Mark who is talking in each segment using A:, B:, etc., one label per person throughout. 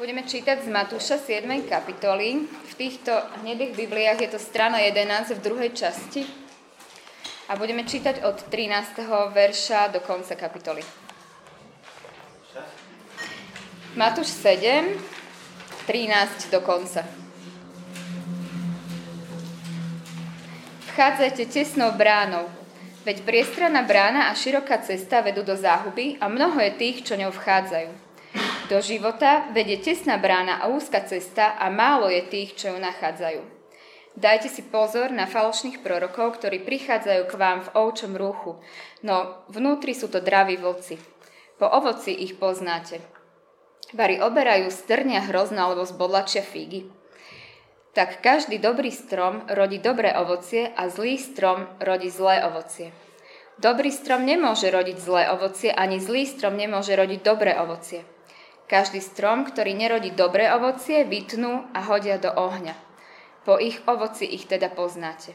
A: Budeme čítať z Matúša 7. kapitoly. V týchto hnedých bibliách je to strana 11 v druhej časti. A budeme čítať od 13. verša do konca kapitoly. Matúš 7, 13 do konca. Vchádzajte tesnou bránou, veď priestraná brána a široká cesta vedú do záhuby a mnoho je tých, čo ňou vchádzajú. Do života vedie tesná brána a úzka cesta a málo je tých, čo ju nachádzajú. Dajte si pozor na falošných prorokov, ktorí prichádzajú k vám v ovčom ruchu, no vnútri sú to draví vlci. Po ovoci ich poznáte. Vary oberajú strnia hrozna alebo zbodlačia figy. Tak každý dobrý strom rodí dobré ovocie a zlý strom rodí zlé ovocie. Dobrý strom nemôže rodiť zlé ovocie, ani zlý strom nemôže rodiť dobré ovocie. Každý strom, ktorý nerodí dobré ovocie, vytnú a hodia do ohňa. Po ich ovoci ich teda poznáte.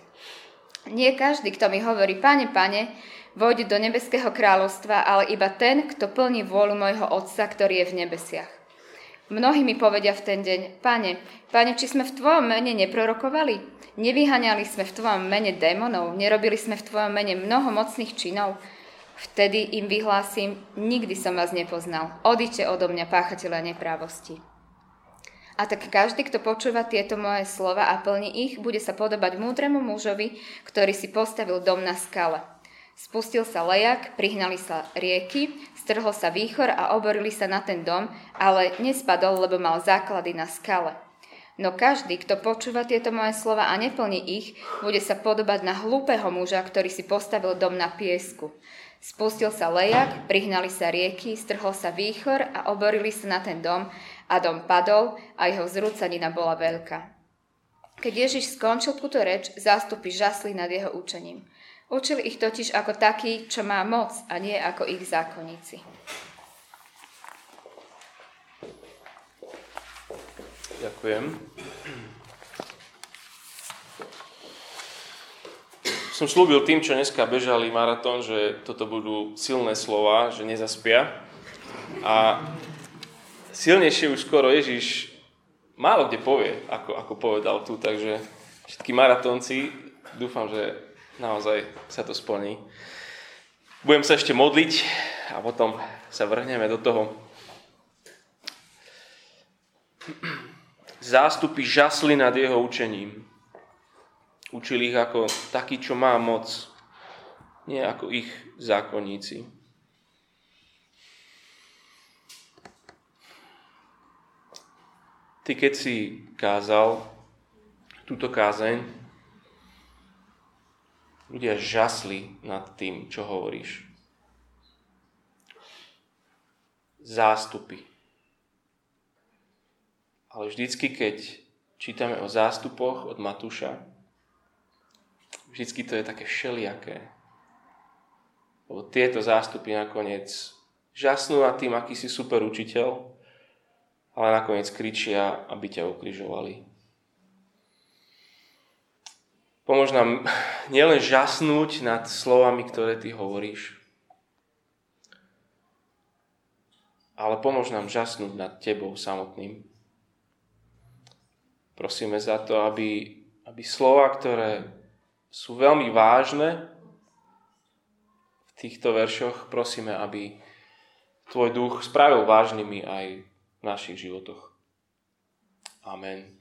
A: Nie každý, kto mi hovorí, pane, pane, vojde do nebeského kráľovstva, ale iba ten, kto plní vôľu môjho Otca, ktorý je v nebesiach. Mnohí mi povedia v ten deň, pane, pane, či sme v tvojom mene neprorokovali? Nevyhaňali sme v tvojom mene démonov? Nerobili sme v tvojom mene mnoho mocných činov? Vtedy im vyhlásim, nikdy som vás nepoznal. Odíte odo mňa, páchateľa neprávosti. A tak každý, kto počúva tieto moje slova a plní ich, bude sa podobať múdremu mužovi, ktorý si postavil dom na skale. Spustil sa lejak, prihnali sa rieky, strhol sa výchor a oborili sa na ten dom, ale nespadol, lebo mal základy na skale. No každý, kto počúva tieto moje slova a neplní ich, bude sa podobať na hlúpeho muža, ktorý si postavil dom na piesku. Spustil sa lejak, prihnali sa rieky, strhol sa výchor a oborili sa na ten dom a dom padol a jeho zrúcanina bola veľká. Keď Ježiš skončil túto reč, zástupy žasli nad jeho učením. Učil ich totiž ako taký, čo má moc a nie ako ich zákonníci.
B: Ďakujem. Som slúbil tým, čo dneska bežali maratón, že toto budú silné slova, že nezaspia. A silnejšie už skoro Ježiš málo kde povie, ako, ako povedal tu, takže všetky maratónci, dúfam, že naozaj sa to splní. Budem sa ešte modliť a potom sa vrhneme do toho. Zástupy žasli nad jeho učením. Učil ich ako taký, čo má moc, nie ako ich zákonníci. Ty keď si kázal túto kázeň, ľudia žasli nad tým, čo hovoríš. Zástupy. Ale vždycky, keď čítame o zástupoch od Matúša, Vždycky to je také všelijaké. Lebo tieto zástupy nakoniec žasnú nad tým, aký si super učiteľ, ale nakoniec kričia, aby ťa ukrižovali. Pomôž nám nielen žasnúť nad slovami, ktoré ty hovoríš, ale pomôž nám žasnúť nad tebou samotným. Prosíme za to, aby, aby slova, ktoré sú veľmi vážne. V týchto veršoch prosíme, aby Tvoj duch spravil vážnymi aj v našich životoch. Amen.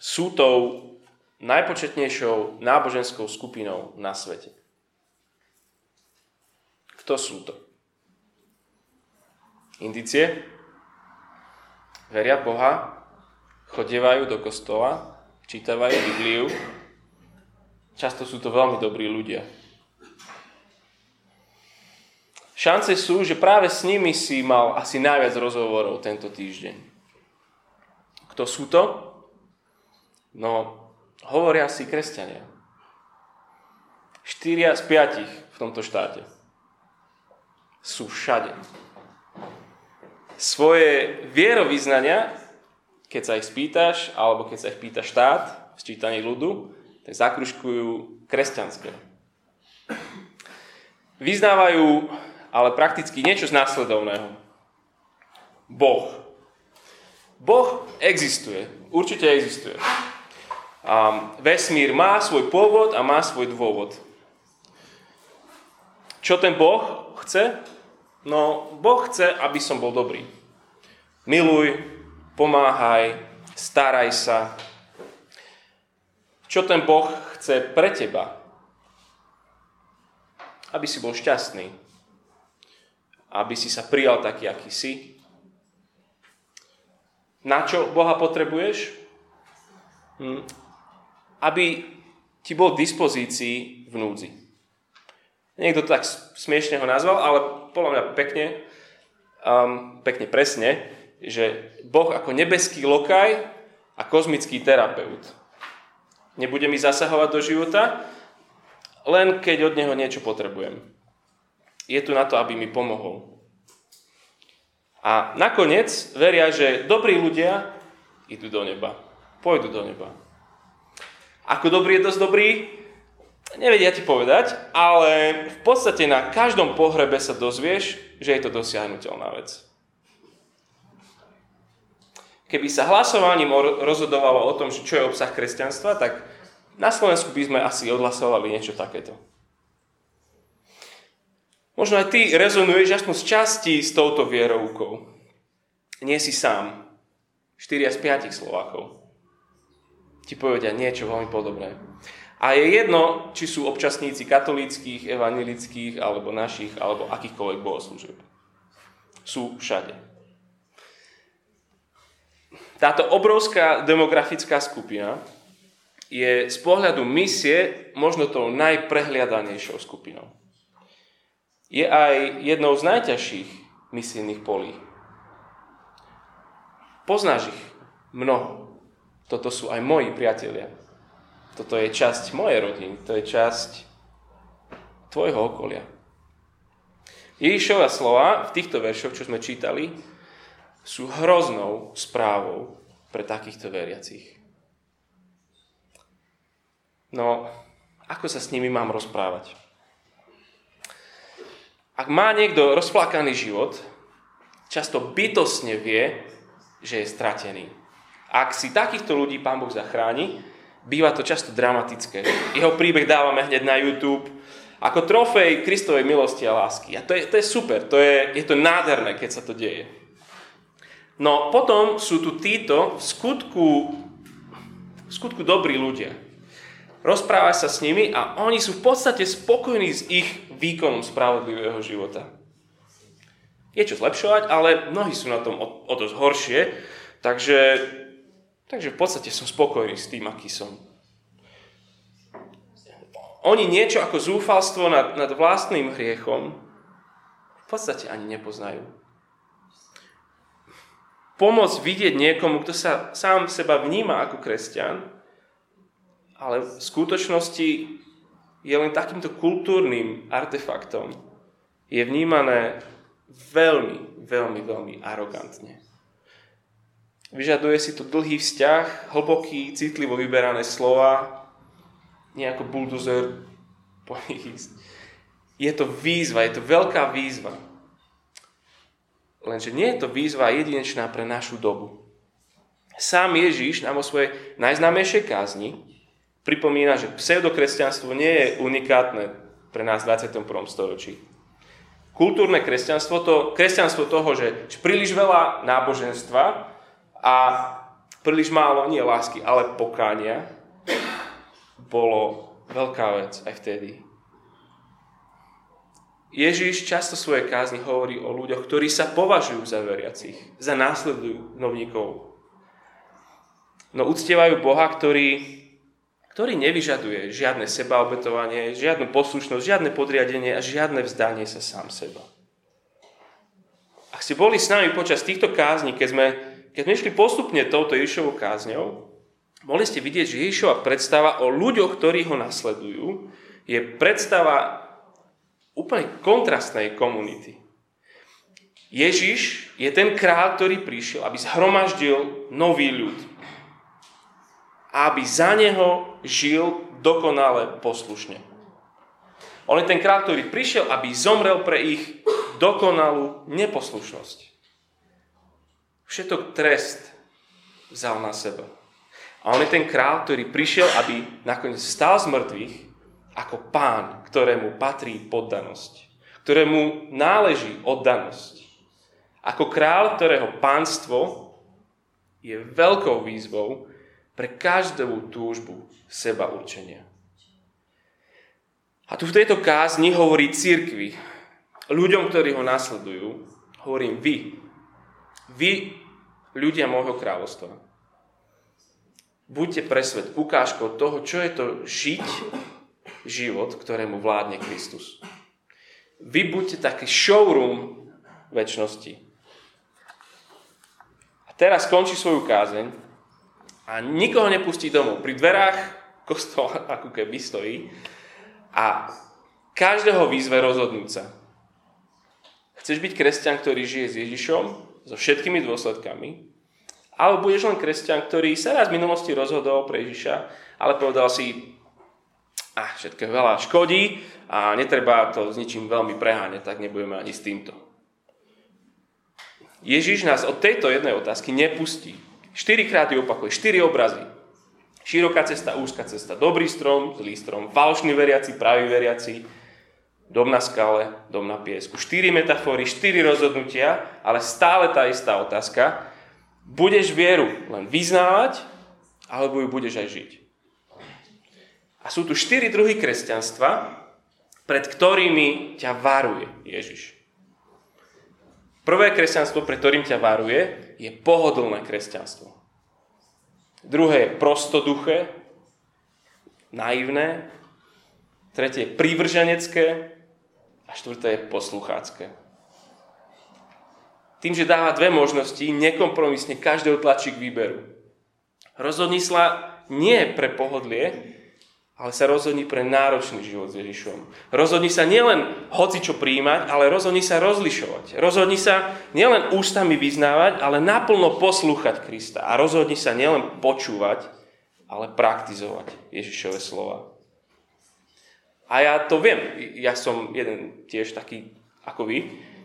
B: Sú tou najpočetnejšou náboženskou skupinou na svete. Kto sú to? Indície? Veria Boha, chodievajú do kostola, čítavajú Bibliu. Často sú to veľmi dobrí ľudia. Šance sú, že práve s nimi si mal asi najviac rozhovorov tento týždeň. Kto sú to? No, hovoria si kresťania. Štyria z piatich v tomto štáte. Sú všade svoje vierovýznania, keď sa ich spýtaš, alebo keď sa ich pýta štát v sčítaní ľudu, tak zakruškujú kresťanské. vyznávajú ale prakticky niečo z následovného. Boh. Boh existuje. Určite existuje. A vesmír má svoj pôvod a má svoj dôvod. Čo ten Boh chce? No, Boh chce, aby som bol dobrý. Miluj, pomáhaj, staraj sa. Čo ten Boh chce pre teba? Aby si bol šťastný. Aby si sa prijal taký, aký si. Na čo Boha potrebuješ? Hm. Aby ti bol k dispozícii v núdzi. Niekto to tak smiešne ho nazval, ale podľa mňa pekne, um, pekne presne, že Boh ako nebeský lokaj a kozmický terapeut. Nebude mi zasahovať do života, len keď od Neho niečo potrebujem. Je tu na to, aby mi pomohol. A nakoniec veria, že dobrí ľudia idú do neba. Pôjdu do neba. Ako dobrý je dosť dobrý, nevedia ti povedať, ale v podstate na každom pohrebe sa dozvieš, že je to dosiahnutelná vec. Keby sa hlasovaním rozhodovalo o tom, čo je obsah kresťanstva, tak na Slovensku by sme asi odhlasovali niečo takéto. Možno aj ty rezonuješ aspoň z časti s touto vierovkou. Nie si sám. 4 z 5 Slovákov ti povedia niečo veľmi podobné. A je jedno, či sú občasníci katolíckých, evanilických, alebo našich, alebo akýchkoľvek bohoslúžieb. Sú všade. Táto obrovská demografická skupina je z pohľadu misie možno tou najprehliadanejšou skupinou. Je aj jednou z najťažších misijných polí. Poznáš ich mnoho. Toto sú aj moji priatelia. Toto je časť mojej rodiny, to je časť tvojho okolia. Ježišova slova v týchto veršoch, čo sme čítali, sú hroznou správou pre takýchto veriacich. No, ako sa s nimi mám rozprávať? Ak má niekto rozplakaný život, často bytosne vie, že je stratený. Ak si takýchto ľudí Pán Boh zachráni, býva to často dramatické. Jeho príbeh dávame hneď na YouTube ako trofej Kristovej milosti a lásky. A to je, to je super, to je, je to nádherné, keď sa to deje. No potom sú tu títo v skutku, v skutku dobrí ľudia. Rozprávaš sa s nimi a oni sú v podstate spokojní s ich výkonom spravodlivého života. Je čo zlepšovať, ale mnohí sú na tom o, o dosť horšie, takže Takže v podstate som spokojný s tým, aký som. Oni niečo ako zúfalstvo nad, nad vlastným hriechom v podstate ani nepoznajú. Pomôcť vidieť niekomu, kto sa sám seba vníma ako kresťan, ale v skutočnosti je len takýmto kultúrnym artefaktom, je vnímané veľmi, veľmi, veľmi arogantne. Vyžaduje si to dlhý vzťah, hlboký, citlivo vyberané slova, nejako buldozer po. Je to výzva, je to veľká výzva. Lenže nie je to výzva jedinečná pre našu dobu. Sám Ježiš nám o svojej najznámejšej kázni pripomína, že pseudokresťanstvo nie je unikátne pre nás v 21. storočí. Kultúrne kresťanstvo, to kresťanstvo toho, že príliš veľa náboženstva a príliš málo, nie lásky, ale pokánia, bolo veľká vec aj vtedy. Ježíš často svoje kázni hovorí o ľuďoch, ktorí sa považujú za veriacich, za následovníkov. No uctievajú Boha, ktorý, ktorý nevyžaduje žiadne sebaobetovanie, žiadnu poslušnosť, žiadne podriadenie a žiadne vzdanie sa sám seba. Ak ste boli s nami počas týchto kázni, keď sme keď sme išli postupne touto Ježišovou kázňou, mohli ste vidieť, že Ježišova predstava o ľuďoch, ktorí ho nasledujú, je predstava úplne kontrastnej komunity. Ježiš je ten král, ktorý prišiel, aby zhromaždil nový ľud. A aby za neho žil dokonale poslušne. On je ten král, ktorý prišiel, aby zomrel pre ich dokonalú neposlušnosť. Všetok trest vzal na seba. A on je ten král, ktorý prišiel, aby nakoniec stal z mŕtvych ako pán, ktorému patrí poddanosť. Ktorému náleží oddanosť. Ako král, ktorého pánstvo je veľkou výzvou pre každú túžbu seba určenia. A tu v tejto kázni hovorí církvi, ľuďom, ktorí ho nasledujú, hovorím vy. Vy, ľudia môjho kráľovstva. Buďte pre svet ukážkou toho, čo je to žiť život, ktorému vládne Kristus. Vy buďte taký showroom väčšnosti. A teraz skončí svoju kázeň a nikoho nepustí domov. Pri dverách kostola ako keby stojí a každého výzve rozhodnúť sa. Chceš byť kresťan, ktorý žije s Ježišom, so všetkými dôsledkami, alebo budeš len kresťan, ktorý sa raz v minulosti rozhodol pre Ježiša, ale povedal si, a ah, všetko veľa škodí a netreba to s ničím veľmi preháňať, tak nebudeme ani s týmto. Ježiš nás od tejto jednej otázky nepustí. Štyrikrát ju opakuje, štyri obrazy. Široká cesta, úzka cesta, dobrý strom, zlý strom, falšný veriaci, pravý veriaci, dom na skale, dom na piesku. Štyri metafory, štyri rozhodnutia, ale stále tá istá otázka, budeš vieru len vyznávať, alebo ju budeš aj žiť. A sú tu štyri druhy kresťanstva, pred ktorými ťa varuje Ježiš. Prvé kresťanstvo, pred ktorým ťa varuje, je pohodlné kresťanstvo. Druhé je prostoduché, naivné. Tretie je privrženecké a štvrté je posluchácké. Tým, že dáva dve možnosti, nekompromisne každého tlačí k výberu. Rozhodni sa nie pre pohodlie, ale sa rozhodni pre náročný život s Ježišom. Rozhodni sa nielen hoci čo príjmať, ale rozhodni sa rozlišovať. Rozhodni sa nielen ústami vyznávať, ale naplno poslúchať Krista. A rozhodni sa nielen počúvať, ale praktizovať Ježišove slova. A ja to viem, ja som jeden tiež taký ako vy,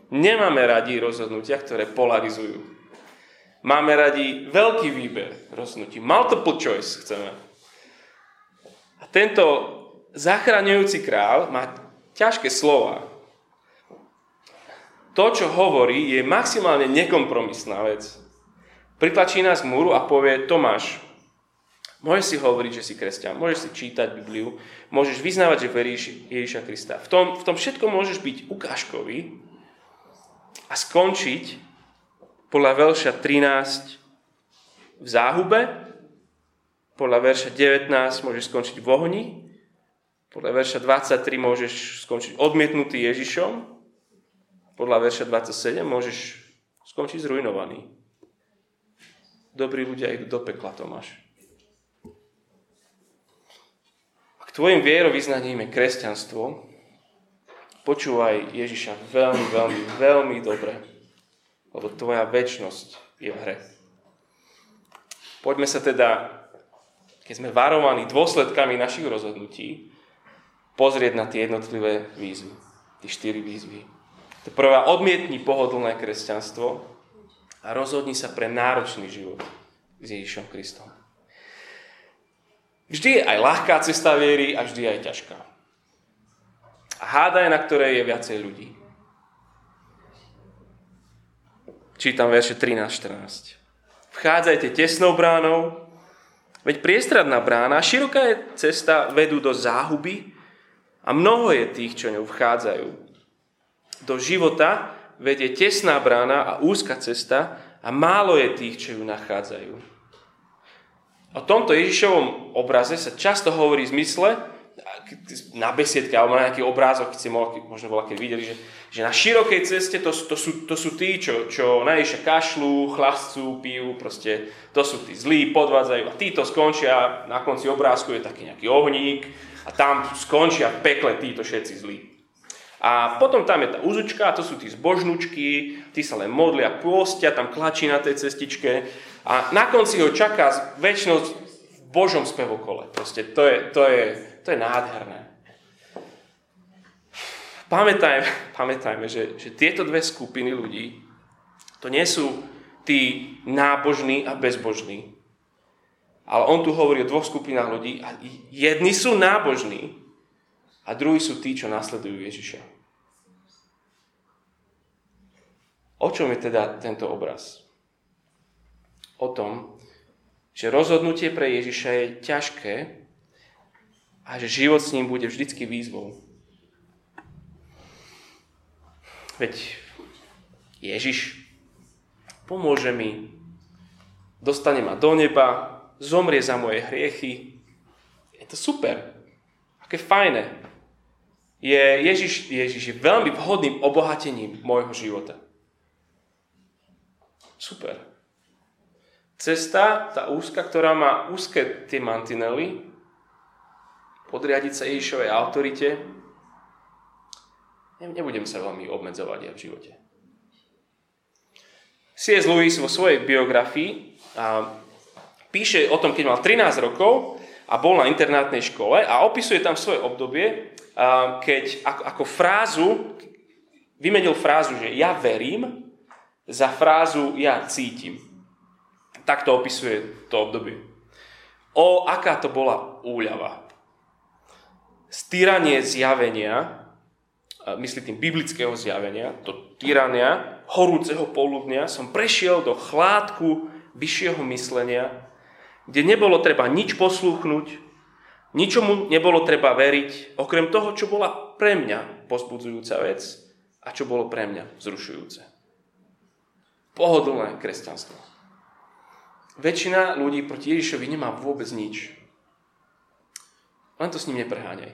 B: Nemáme radi rozhodnutia, ktoré polarizujú. Máme radi veľký výber rozhodnutí. Multiple choice chceme. A tento zachraňujúci král má ťažké slova. To, čo hovorí, je maximálne nekompromisná vec. Pritlačí nás k múru a povie, Tomáš, môžeš si hovoriť, že si kresťan, môžeš si čítať Bibliu, môžeš vyznávať, že veríš Ježiša Krista. V tom, v tom všetkom môžeš byť ukážkový, a skončiť podľa verša 13 v záhube, podľa verša 19 môžeš skončiť v ohni, podľa verša 23 môžeš skončiť odmietnutý Ježišom, podľa verša 27 môžeš skončiť zrujnovaný. Dobrí ľudia idú do pekla, Tomáš. Ak tvojim vierovýznaním je kresťanstvo, Počúvaj Ježiša veľmi, veľmi, veľmi dobre, lebo tvoja väčnosť je v hre. Poďme sa teda, keď sme varovaní dôsledkami našich rozhodnutí, pozrieť na tie jednotlivé výzvy. Tie štyri výzvy. To prvá, odmietni pohodlné kresťanstvo a rozhodni sa pre náročný život s Ježišom Kristom. Vždy je aj ľahká cesta viery a vždy aj ťažká. A hádaj, na ktorej je viacej ľudí. Čítam verše 13-14. Vchádzajte tesnou bránou, veď priestradná brána, široká je cesta, vedú do záhuby a mnoho je tých, čo ňou vchádzajú. Do života vedie tesná brána a úzka cesta a málo je tých, čo ju nachádzajú. O tomto Ježišovom obraze sa často hovorí v zmysle, na besiedke alebo na nejaký obrázok, keď ste možno bola, keď videli, že, že na širokej ceste to, to, sú, to sú tí, čo, čo najvyššie kašľú, chlascú, pijú, proste to sú tí zlí, podvádzajú a títo skončia, na konci obrázku je taký nejaký ohník a tam skončia v pekle títo všetci zlí. A potom tam je tá úzučka, to sú tí zbožnučky, tí sa len modlia, pôstia, tam klačí na tej cestičke a na konci ho čaká väčšnosť v Božom spevokole. Proste to je, to je, to je nádherné. pamätajme, pamätajme že, že tieto dve skupiny ľudí, to nie sú tí nábožní a bezbožní. Ale on tu hovorí o dvoch skupinách ľudí a jedni sú nábožní a druhí sú tí, čo nasledujú Ježiša. O čom je teda tento obraz? O tom, že rozhodnutie pre Ježiša je ťažké a že život s ním bude vždycky výzvou. Veď Ježiš pomôže mi, dostane ma do neba, zomrie za moje hriechy. Je to super. Aké fajné. Je, Ježiš, Ježiš je veľmi vhodným obohatením môjho života. Super. Cesta, tá úzka, ktorá má úzke tie mantinely, podriadiť sa Ježišovej autorite, nebudem sa veľmi obmedzovať ja v živote. C.S. Lewis vo svojej biografii píše o tom, keď mal 13 rokov a bol na internátnej škole a opisuje tam svoje obdobie, keď ako, ako frázu, vymenil frázu, že ja verím, za frázu ja cítim. Tak to opisuje to obdobie. O, aká to bola úľava. Stýranie zjavenia, myslí tým biblického zjavenia, to tyrania horúceho poludnia, som prešiel do chládku vyššieho myslenia, kde nebolo treba nič poslúchnuť, ničomu nebolo treba veriť, okrem toho, čo bola pre mňa pozbudzujúca vec a čo bolo pre mňa vzrušujúce pohodlné kresťanstvo. Väčšina ľudí proti Ježišovi nemá vôbec nič. Len to s ním nepreháňaj.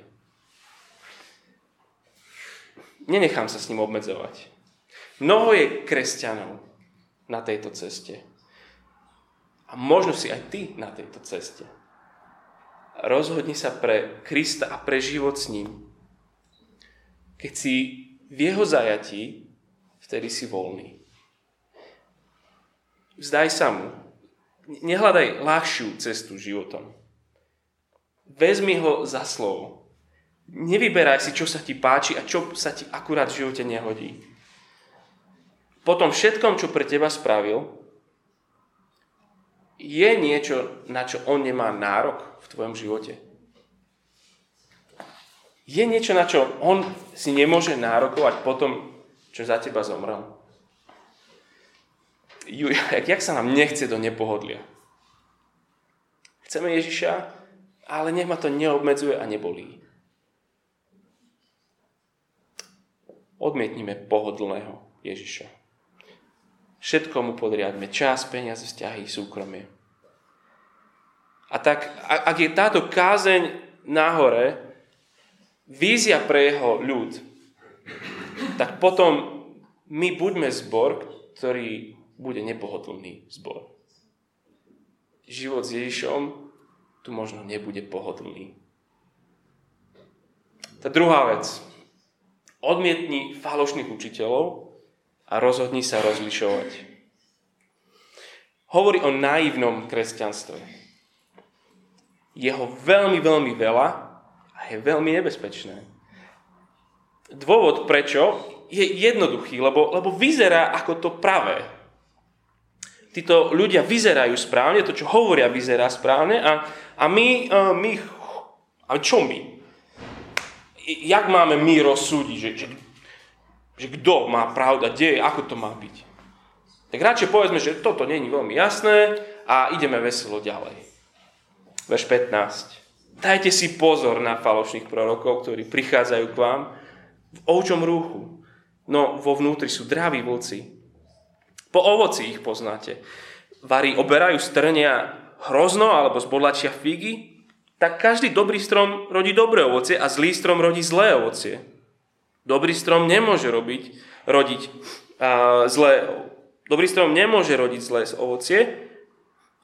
B: Nenechám sa s ním obmedzovať. Mnoho je kresťanov na tejto ceste. A možno si aj ty na tejto ceste. Rozhodni sa pre Krista a pre život s ním. Keď si v jeho zajatí, vtedy si voľný. Vzdaj sa mu. Nehľadaj ľahšiu cestu životom. Vezmi ho za slovo. Nevyberaj si, čo sa ti páči a čo sa ti akurát v živote nehodí. Po tom všetkom, čo pre teba spravil, je niečo, na čo on nemá nárok v tvojom živote? Je niečo, na čo on si nemôže nárokovať po tom, čo za teba zomrel? Ju, jak, jak sa nám nechce do nepohodlia. Chceme Ježiša, ale nech ma to neobmedzuje a nebolí. Odmietnime pohodlného Ježiša. Všetko mu podriadme. Čas, peniaze, vzťahy, súkromie. A tak, ak je táto kázeň nahore, vízia pre jeho ľud, tak potom my buďme zbor, ktorý bude nepohodlný zbor. Život s Ježišom tu možno nebude pohodlný. Tá druhá vec. Odmietni falošných učiteľov a rozhodni sa rozlišovať. Hovorí o naivnom kresťanstve. Jeho veľmi, veľmi veľa a je veľmi nebezpečné. Dôvod prečo je jednoduchý, lebo, lebo vyzerá ako to pravé títo ľudia vyzerajú správne, to, čo hovoria, vyzerá správne a, a my, e, my, a čo my? Jak máme my rozsúdiť, že, že, že kto má pravda, kde ako to má byť? Tak radšej povedzme, že toto není veľmi jasné a ideme veselo ďalej. Verš 15. Dajte si pozor na falošných prorokov, ktorí prichádzajú k vám v ovčom rúchu. No vo vnútri sú draví vlci, po ovoci ich poznáte. Vari oberajú strnia hrozno alebo zbodlačia figy, tak každý dobrý strom rodí dobré ovocie a zlý strom rodí zlé ovocie. Dobrý strom nemôže robiť, rodiť a, zlé, dobrý strom nemôže rodiť zlé ovocie,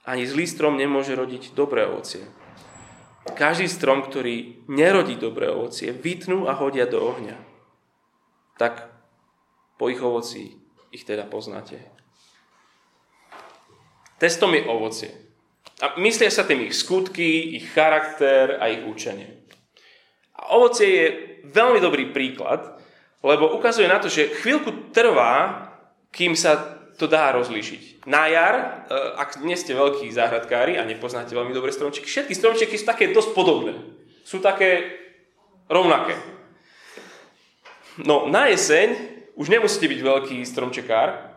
B: ani zlý strom nemôže rodiť dobré ovocie. Každý strom, ktorý nerodí dobré ovocie, vytnú a hodia do ohňa. Tak po ich ovoci ich teda poznáte. Testom je ovocie. A myslia sa tým ich skutky, ich charakter a ich učenie. A ovocie je veľmi dobrý príklad, Lebo ukazuje na to, že chvíľku trvá, kým sa to dá rozlíšiť. Na jar, e, ak nie ste veľkí záhradkári a nepoznáte veľmi dobre stromčeky, všetky stromčeky sú také dosť podobné. Sú také rovnaké. No na jeseň už nemusíte byť veľký stromčekár.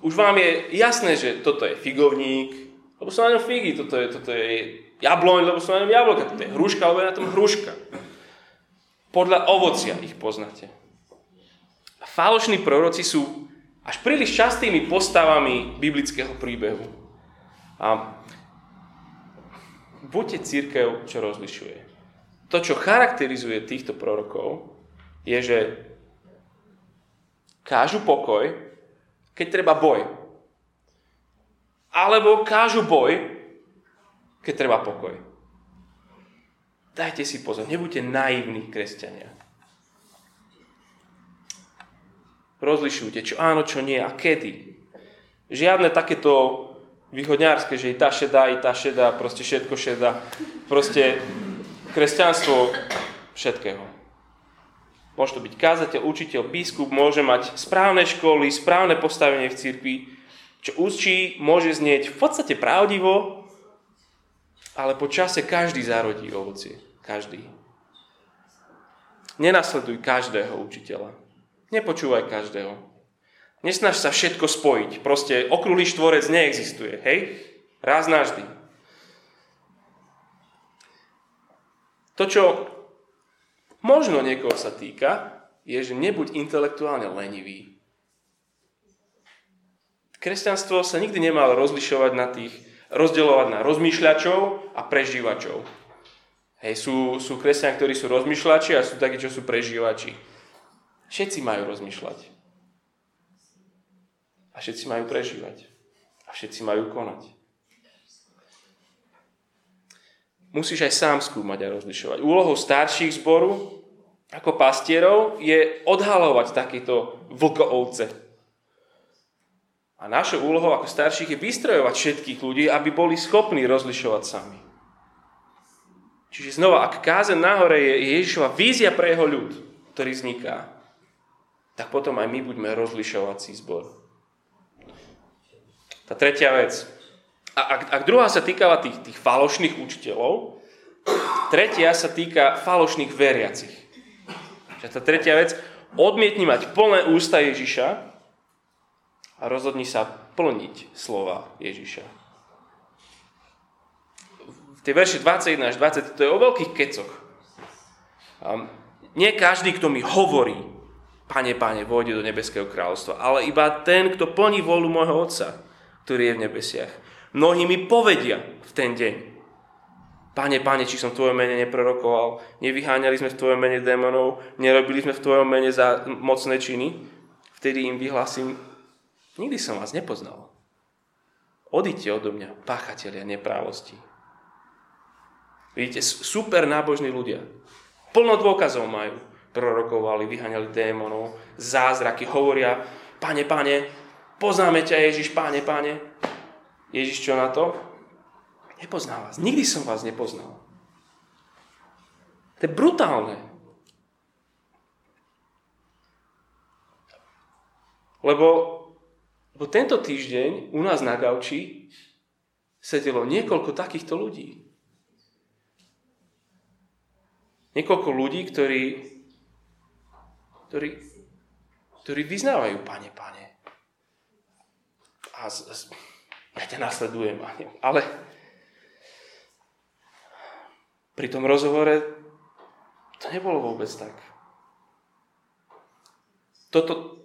B: Už vám je jasné, že toto je figovník, lebo sú na ňom figy, toto je, toto je jabloň, lebo sú na ňom jablka, toto je hruška, lebo je na tom hruška. Podľa ovocia ich poznáte. A falošní proroci sú až príliš častými postavami biblického príbehu. A buďte církev, čo rozlišuje. To, čo charakterizuje týchto prorokov, je, že kážu pokoj, keď treba boj. Alebo kážu boj, keď treba pokoj. Dajte si pozor, nebuďte naivní kresťania. Rozlišujte, čo áno, čo nie a kedy. Žiadne takéto východňárske, že i tá šedá, i tá šedá, proste všetko šedá. Proste kresťanstvo všetkého. Môže to byť kázateľ, učiteľ, biskup, môže mať správne školy, správne postavenie v cirkvi, čo učí, môže znieť v podstate pravdivo, ale po čase každý zarodí ovocie. Každý. Nenasleduj každého učiteľa. Nepočúvaj každého. Nesnaž sa všetko spojiť. Proste okrúhly štvorec neexistuje. Hej? Raz navždy. To, čo možno niekoho sa týka, je, že nebuď intelektuálne lenivý. Kresťanstvo sa nikdy nemalo rozlišovať na tých, rozdeľovať na rozmýšľačov a prežívačov. Hej, sú, sú kresťania, ktorí sú rozmýšľači a sú takí, čo sú prežívači. Všetci majú rozmýšľať. A všetci majú prežívať. A všetci majú konať. Musíš aj sám skúmať a rozlišovať. Úlohou starších zboru ako pastierov je odhalovať takéto vlkoovce. A našou úlohou ako starších je vystrojovať všetkých ľudí, aby boli schopní rozlišovať sami. Čiže znova, ak kázen nahore je Ježišova vízia pre jeho ľud, ktorý vzniká, tak potom aj my buďme rozlišovací zbor. Tá tretia vec. A ak, ak druhá sa týkala tých, tých falošných učiteľov, tretia sa týka falošných veriacich. Čiže tá tretia vec, odmietni mať plné ústa Ježiša a rozhodni sa plniť slova Ježiša. V tej verši 21 až 20 to je o veľkých kecoch. nie každý, kto mi hovorí, Pane, Pane, vôjde do nebeského kráľovstva, ale iba ten, kto plní volu môjho Otca, ktorý je v nebesiach. Mnohí mi povedia v ten deň, Pane, Pane, či som v Tvojom mene neprorokoval, nevyháňali sme v Tvojom mene démonov, nerobili sme v Tvojom mene za mocné činy, vtedy im vyhlasím, nikdy som vás nepoznal. Odíďte odo mňa, páchatelia neprávosti. Vidíte, super nábožní ľudia. Plno dôkazov majú prorokovali, vyhaňali démonov, zázraky, hovoria, pane, pane, poznáme ťa Ježiš, pane, pane. Ježiš čo na to? Nepoznám vás. Nikdy som vás nepoznal. To je brutálne. Lebo, lebo tento týždeň u nás na Gauči sedelo niekoľko takýchto ľudí. Niekoľko ľudí, ktorí ktorí, ktorí vyznávajú, pane, pane. A z, z, ja ťa nasledujem, ale pri tom rozhovore to nebolo vôbec tak. Toto,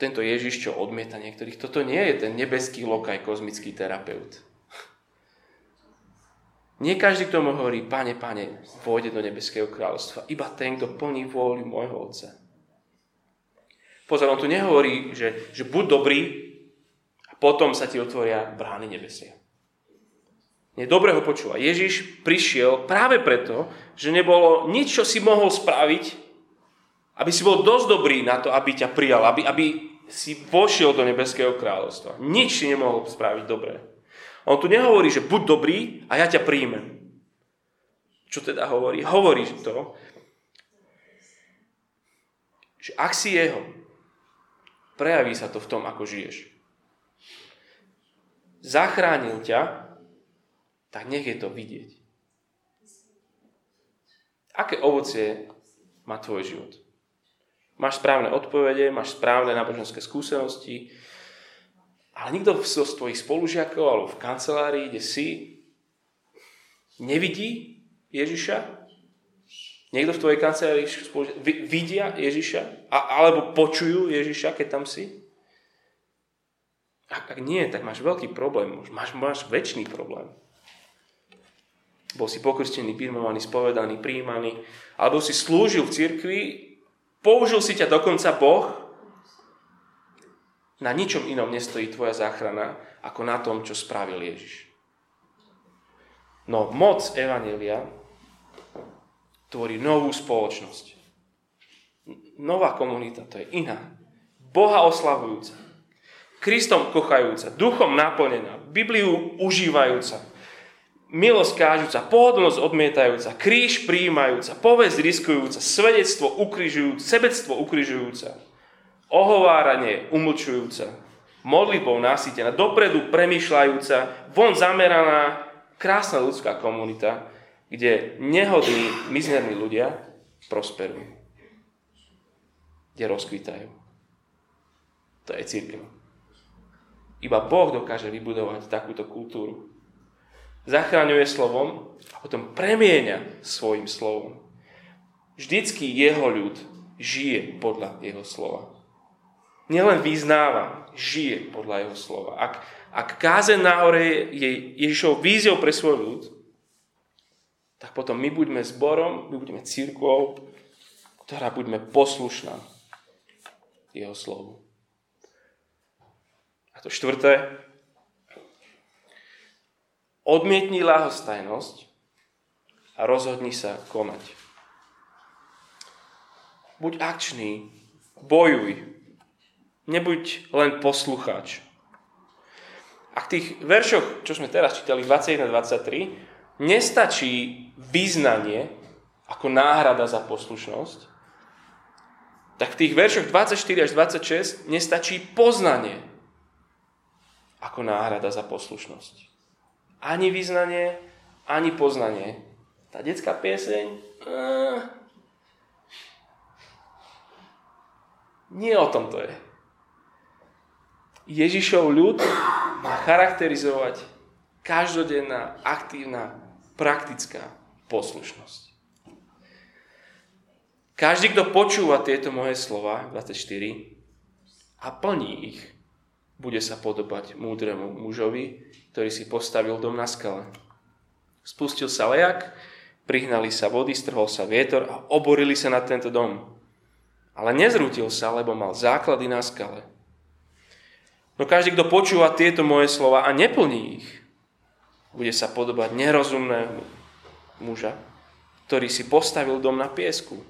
B: tento Ježiš, čo odmieta niektorých, toto nie je ten nebeský lokaj, kozmický terapeut. Nie každý, kto mu hovorí, pane, pane, pôjde do nebeského kráľovstva. Iba ten, kto plní vôľu môjho Otca. Pozor, on tu nehovorí, že, že buď dobrý potom sa ti otvoria brány nebesia. Nie, dobre ho počúva. Ježiš prišiel práve preto, že nebolo nič, čo si mohol spraviť, aby si bol dosť dobrý na to, aby ťa prijal, aby, aby si vošiel do nebeského kráľovstva. Nič si nemohol spraviť dobre. On tu nehovorí, že buď dobrý a ja ťa príjmem. Čo teda hovorí? Hovorí to, že ak si jeho, prejaví sa to v tom, ako žiješ. Zachránil ťa, tak nech je to vidieť. Aké ovocie má tvoj život? Máš správne odpovede, máš správne náboženské skúsenosti, ale nikto z tvojich spolužiakov alebo v kancelárii, kde si, nevidí Ježiša? Niekto v tvojej kancelárii vidia Ježiša? A, alebo počujú Ježiša, keď tam si? Ak, ak nie, tak máš veľký problém. Máš, máš väčší problém. Bol si pokrstený, birmovaný, spovedaný, príjmaný, alebo si slúžil v cirkvi, použil si ťa dokonca Boh, na ničom inom nestojí tvoja záchrana, ako na tom, čo spravil Ježiš. No moc Evanelia tvorí novú spoločnosť. Nová komunita, to je iná. Boha oslavujúca. Kristom kochajúca, duchom naplnená, Bibliu užívajúca, milosť kážuca, pohodlnosť odmietajúca, kríž prijímajúca, povesť riskujúca, svedectvo ukrižujúca, sebectvo ukrižujúca, ohováranie umlčujúca, modlitbou nasýtená, dopredu premýšľajúca, von zameraná, krásna ľudská komunita, kde nehodní, mizerní ľudia prosperujú. Kde rozkvitajú. To je církev. Iba Boh dokáže vybudovať takúto kultúru zachraňuje slovom a potom premieňa svojim slovom. Vždycky jeho ľud žije podľa jeho slova. Nielen vyznáva, žije podľa jeho slova. Ak, ak kázen na hore je Ježišov víziou pre svoj ľud, tak potom my buďme zborom, my budeme církvou, ktorá buďme poslušná jeho slovu. To štvrté, Odmietni ľahostajnosť a rozhodni sa konať. Buď akčný, bojuj, nebuď len poslucháč. A v tých veršoch, čo sme teraz čítali, 21 a 23, nestačí význanie ako náhrada za poslušnosť, tak v tých veršoch 24 až 26 nestačí poznanie ako náhrada za poslušnosť ani vyznanie, ani poznanie. Tá detská pieseň, uh, nie o tom to je. Ježišov ľud má charakterizovať každodenná, aktívna, praktická poslušnosť. Každý, kto počúva tieto moje slova, 24, a plní ich, bude sa podobať múdremu mužovi, ktorý si postavil dom na skale. Spustil sa lejak, prihnali sa vody, strhol sa vietor a oborili sa na tento dom. Ale nezrútil sa, lebo mal základy na skale. No každý, kto počúva tieto moje slova a neplní ich, bude sa podobať nerozumného muža, ktorý si postavil dom na piesku.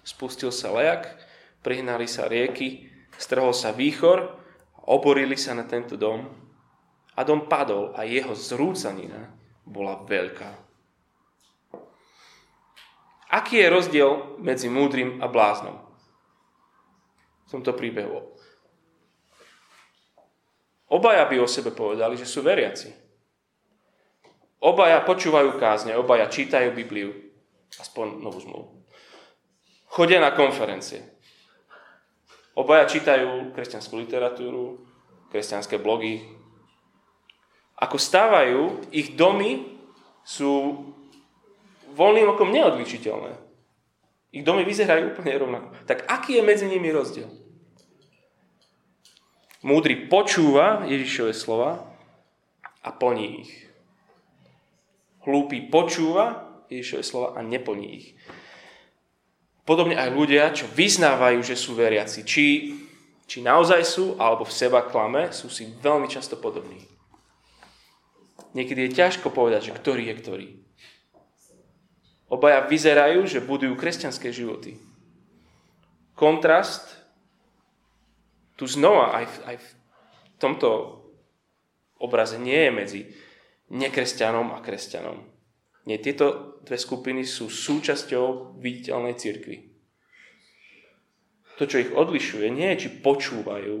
B: Spustil sa lejak, prihnali sa rieky, strhol sa výchor, oborili sa na tento dom a dom padol a jeho zrúcanina bola veľká. Aký je rozdiel medzi múdrym a bláznom? V tomto príbehu. Obaja by o sebe povedali, že sú veriaci. Obaja počúvajú kázne, obaja čítajú Bibliu, aspoň novú zmluvu. Chodia na konferencie. Obaja čítajú kresťanskú literatúru, kresťanské blogy, ako stávajú, ich domy sú voľným okom neodličiteľné. Ich domy vyzerajú úplne rovnako. Tak aký je medzi nimi rozdiel? Múdry počúva Ježišove slova a plní ich. Hlúpy počúva Ježišove slova a neplní ich. Podobne aj ľudia, čo vyznávajú, že sú veriaci, či, či naozaj sú, alebo v seba klame, sú si veľmi často podobní. Niekedy je ťažko povedať, že ktorý je ktorý. Obaja vyzerajú, že budujú kresťanské životy. Kontrast tu znova aj v, aj v tomto obraze nie je medzi nekresťanom a kresťanom. Nie, tieto dve skupiny sú súčasťou viditeľnej cirkvi. To, čo ich odlišuje, nie je, či počúvajú,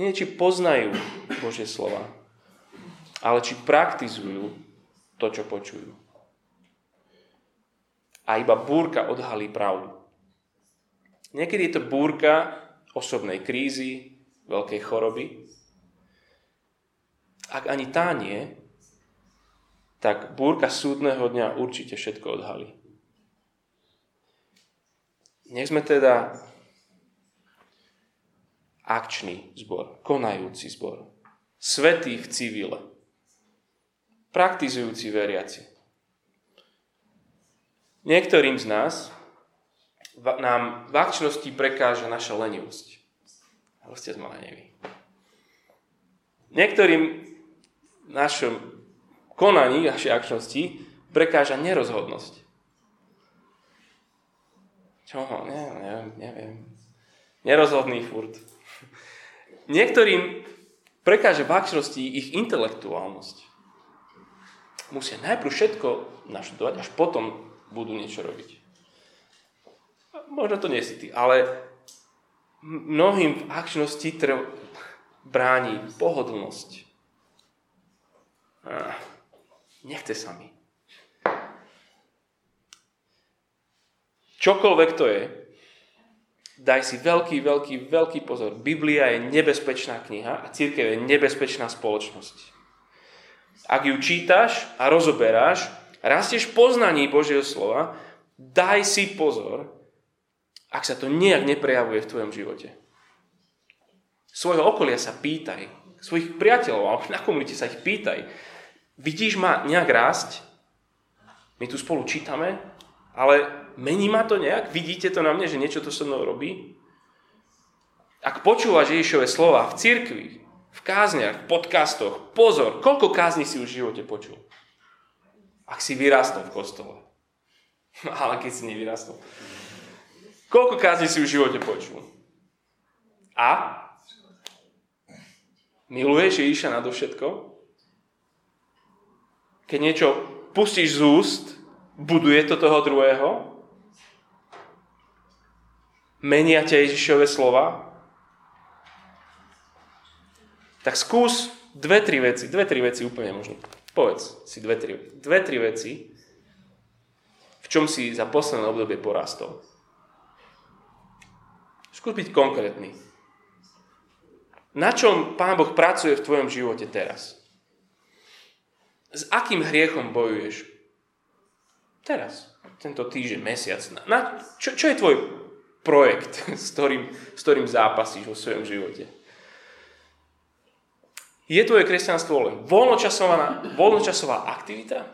B: nie je, či poznajú Božie slova, ale či praktizujú to, čo počujú. A iba búrka odhalí pravdu. Niekedy je to búrka osobnej krízy, veľkej choroby. Ak ani tá nie, tak búrka súdneho dňa určite všetko odhalí. Nech sme teda akčný zbor, konajúci zbor, svetý v civile, praktizujúci veriaci. Niektorým z nás nám v akčnosti prekáža naša lenivosť. Ale ste sme leniví. Niektorým našom konaní, našej akčnosti prekáža nerozhodnosť. Čo? Neviem, neviem, neviem. Nerozhodný furt. Niektorým prekáže v akčnosti ich intelektuálnosť. Musia najprv všetko naštudovať, až potom budú niečo robiť. Možno to nie si ty, ale mnohým v akčnosti trv, bráni pohodlnosť. Nechce sa mi. Čokoľvek to je, daj si veľký, veľký, veľký pozor. Biblia je nebezpečná kniha a církev je nebezpečná spoločnosť. Ak ju čítaš a rozoberáš, rastieš poznaní Božieho slova, daj si pozor, ak sa to nejak neprejavuje v tvojom živote. Svojho okolia sa pýtaj, svojich priateľov na komunite sa ich pýtaj. Vidíš ma nejak rásť? My tu spolu čítame, ale Mení ma to nejak? Vidíte to na mne, že niečo to so mnou robí? Ak počúvaš Ježišové slova v cirkvi, v kázniach, v podcastoch, pozor, koľko kázni si už v živote počul? Ak si vyrastol v kostole. Ale keď si nevyrastol. Koľko kázni si už v živote počul? A? Miluješ Ježiša nadovšetko? Keď niečo pustíš z úst, buduje to toho druhého? Menia ťa Ježišové slova? Tak skús dve, tri veci. Dve, tri veci úplne možno. Povedz si dve, tri, dve, tri veci, v čom si za posledné obdobie porastol. Skús byť konkrétny. Na čom Pán Boh pracuje v tvojom živote teraz? S akým hriechom bojuješ? Teraz. Tento týždeň, mesiac. Na, čo, čo je tvoj projekt, s ktorým, s ktorým zápasíš vo svojom živote. Je tvoje kresťanstvo len voľnočasová, aktivita,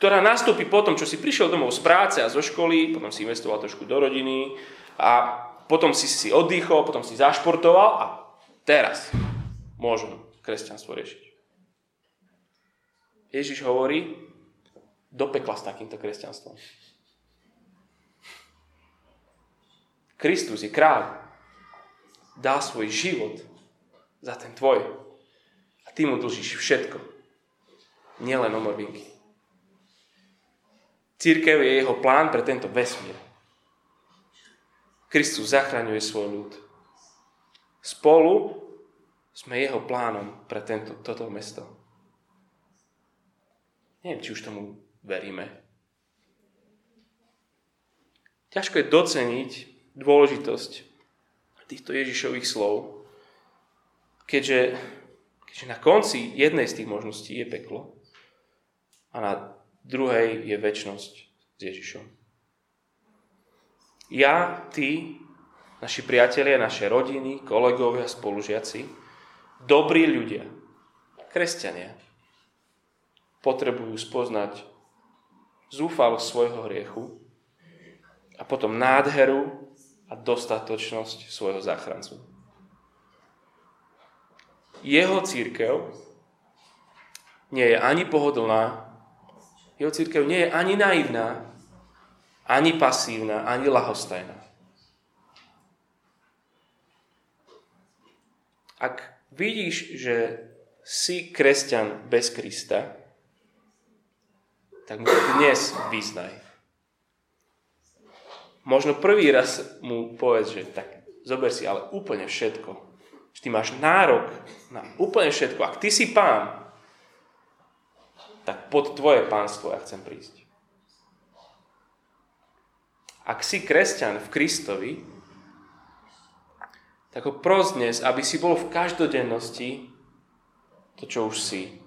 B: ktorá nastúpi po tom, čo si prišiel domov z práce a zo školy, potom si investoval trošku do rodiny a potom si si oddychol, potom si zašportoval a teraz môžem kresťanstvo riešiť. Ježiš hovorí, do pekla s takýmto kresťanstvom. Kristus je kráľ. Dá svoj život za ten tvoj. A ty mu dlžíš všetko. Nielen omrvinky. Církev je jeho plán pre tento vesmír. Kristus zachraňuje svoj ľud. Spolu sme jeho plánom pre tento, toto mesto. Neviem, či už tomu veríme. Ťažko je doceniť dôležitosť týchto Ježišových slov, keďže, keďže na konci jednej z tých možností je peklo a na druhej je väčnosť s Ježišom. Ja, ty, naši priatelia, naše rodiny, kolegovia, spolužiaci, dobrí ľudia, kresťania, potrebujú spoznať zúfalosť svojho hriechu a potom nádheru a dostatočnosť svojho záchrancu. Jeho církev nie je ani pohodlná, jeho církev nie je ani naivná, ani pasívna, ani lahostajná. Ak vidíš, že si kresťan bez Krista, tak mu dnes vyznaj možno prvý raz mu povedz, že tak zober si ale úplne všetko. Že ty máš nárok na úplne všetko. Ak ty si pán, tak pod tvoje pánstvo ja chcem prísť. Ak si kresťan v Kristovi, tak ho pros dnes, aby si bol v každodennosti to, čo už si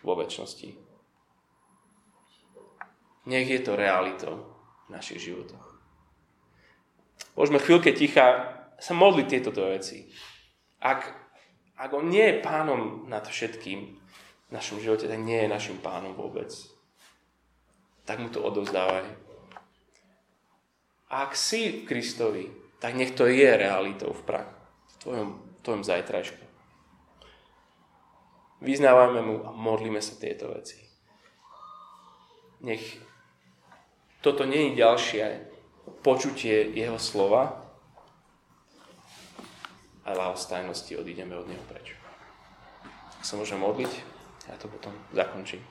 B: vo väčšnosti. Nech je to realitou v našich životoch. Môžeme chvíľke ticha sa modliť tieto dve veci. Ak, ak on nie je pánom nad všetkým v našom živote, tak nie je našim pánom vôbec. Tak mu to odovzdávaj. Ak si v Kristovi, tak nech to je realitou v prahu, v tvojom, tvojom zajtrajšku. Vyznávame mu a modlíme sa tieto veci. Nech toto nie je ďalšie počutie jeho slova, a ľahostajnosti odídeme od neho preč. Ak sa môžem modliť, ja to potom zakončím.